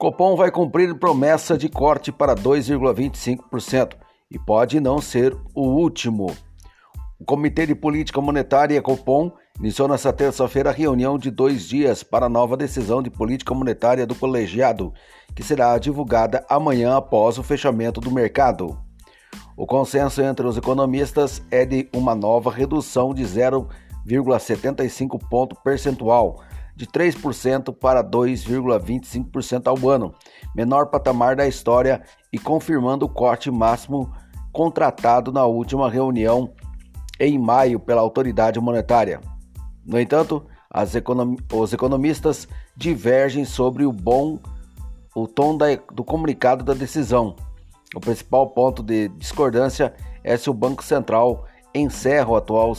Copom vai cumprir promessa de corte para 2,25% e pode não ser o último. O Comitê de Política Monetária Copom iniciou nesta terça-feira a reunião de dois dias para a nova decisão de política monetária do colegiado, que será divulgada amanhã após o fechamento do mercado. O consenso entre os economistas é de uma nova redução de 0,75 ponto percentual de 3% para 2,25% ao ano, menor patamar da história e confirmando o corte máximo contratado na última reunião em maio pela autoridade monetária. No entanto, econom os economistas divergem sobre o bom o tom da, do comunicado da decisão. O principal ponto de discordância é se o Banco Central encerra o atual